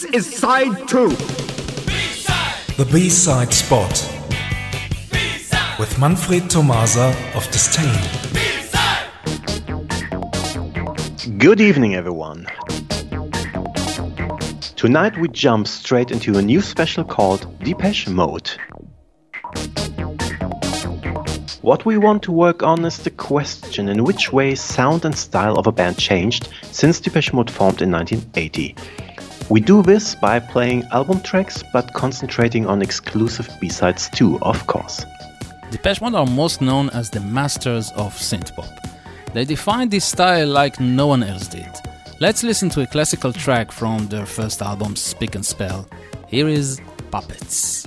This is side two. The B-side spot with Manfred Tomasa of Disdain. Good evening, everyone. Tonight we jump straight into a new special called Depeche Mode. What we want to work on is the question in which way sound and style of a band changed since Depeche Mode formed in 1980. We do this by playing album tracks but concentrating on exclusive B-sides too, of course. Depeche Mode are most known as the masters of synthpop. They defined this style like no one else did. Let's listen to a classical track from their first album, Speak and Spell. Here is Puppets.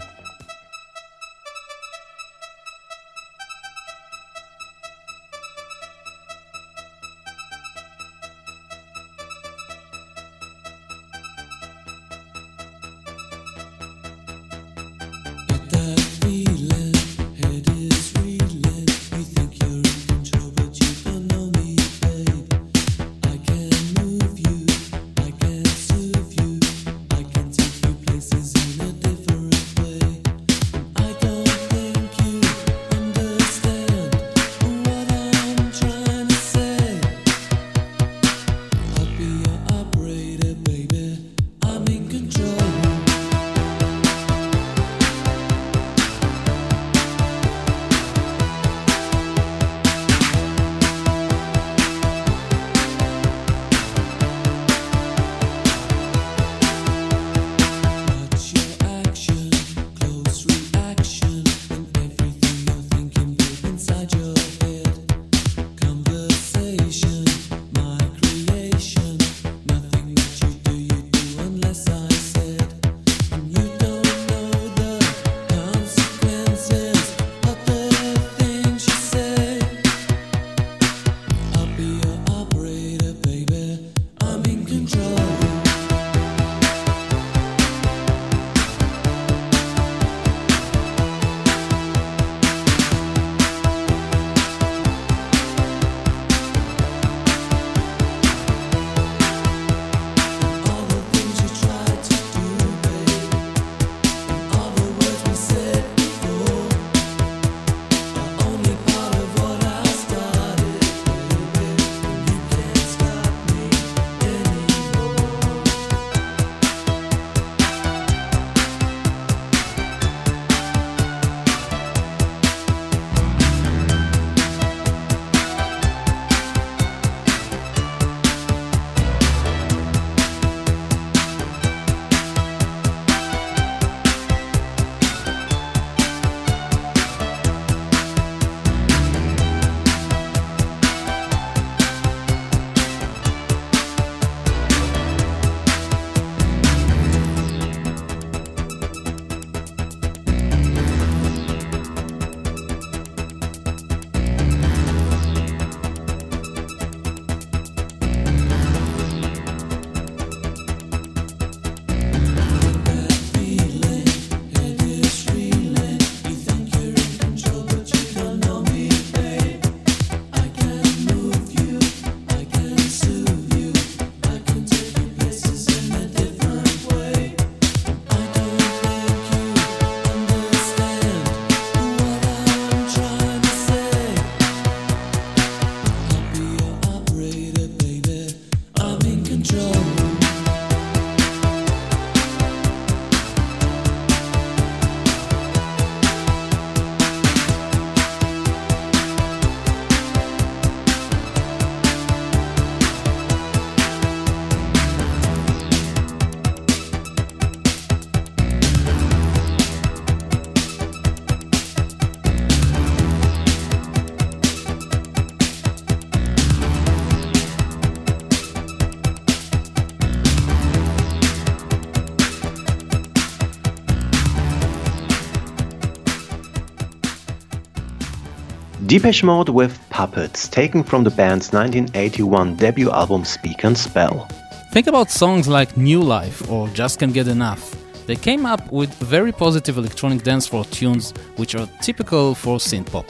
Depeche Mode with Puppets, taken from the band's 1981 debut album Speak and Spell. Think about songs like New Life or Just Can't Get Enough. They came up with very positive electronic dance floor tunes which are typical for synthpop.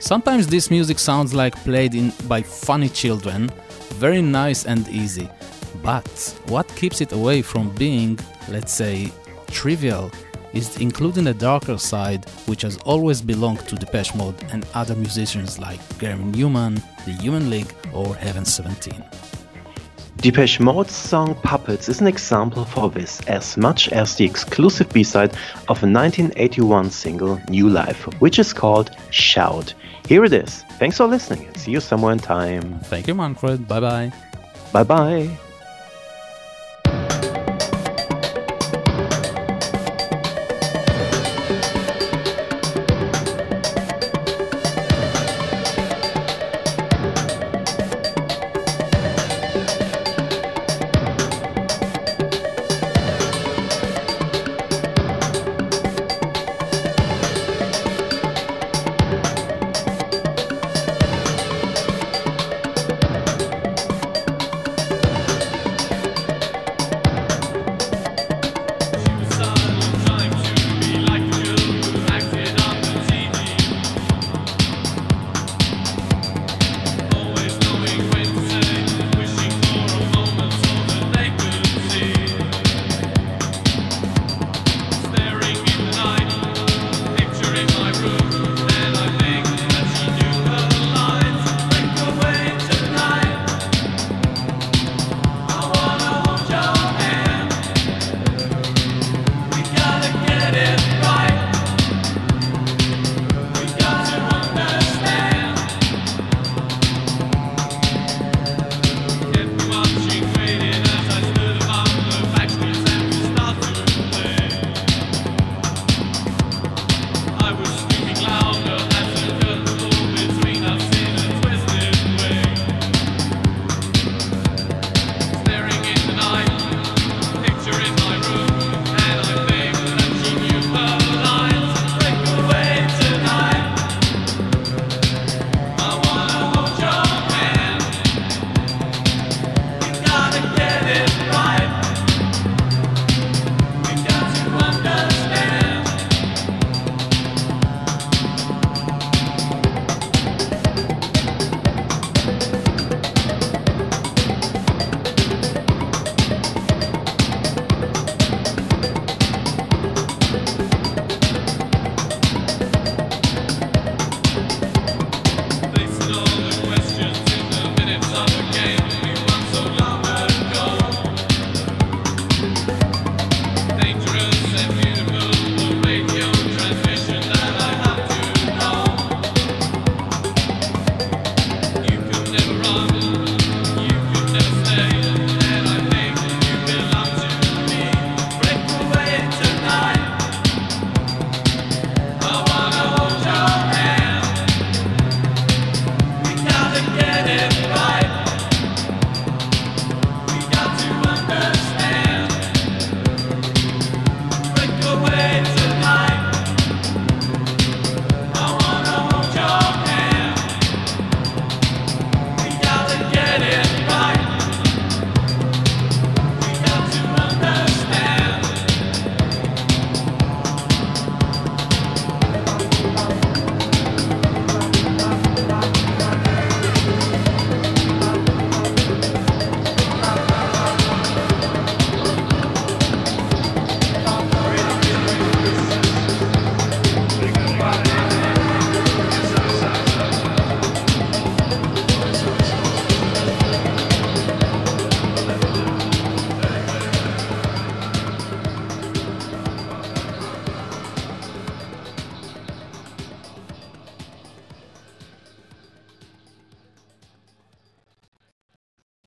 Sometimes this music sounds like played in by funny children, very nice and easy. But what keeps it away from being, let's say, trivial is including a darker side which has always belonged to Depeche Mode and other musicians like Gary Numan, The Human League, or Heaven 17. Depeche Mode's song Puppets is an example for this as much as the exclusive B-side of a 1981 single New Life, which is called Shout. Here it is. Thanks for listening and see you somewhere in time. Thank you, Manfred. Bye bye. Bye bye.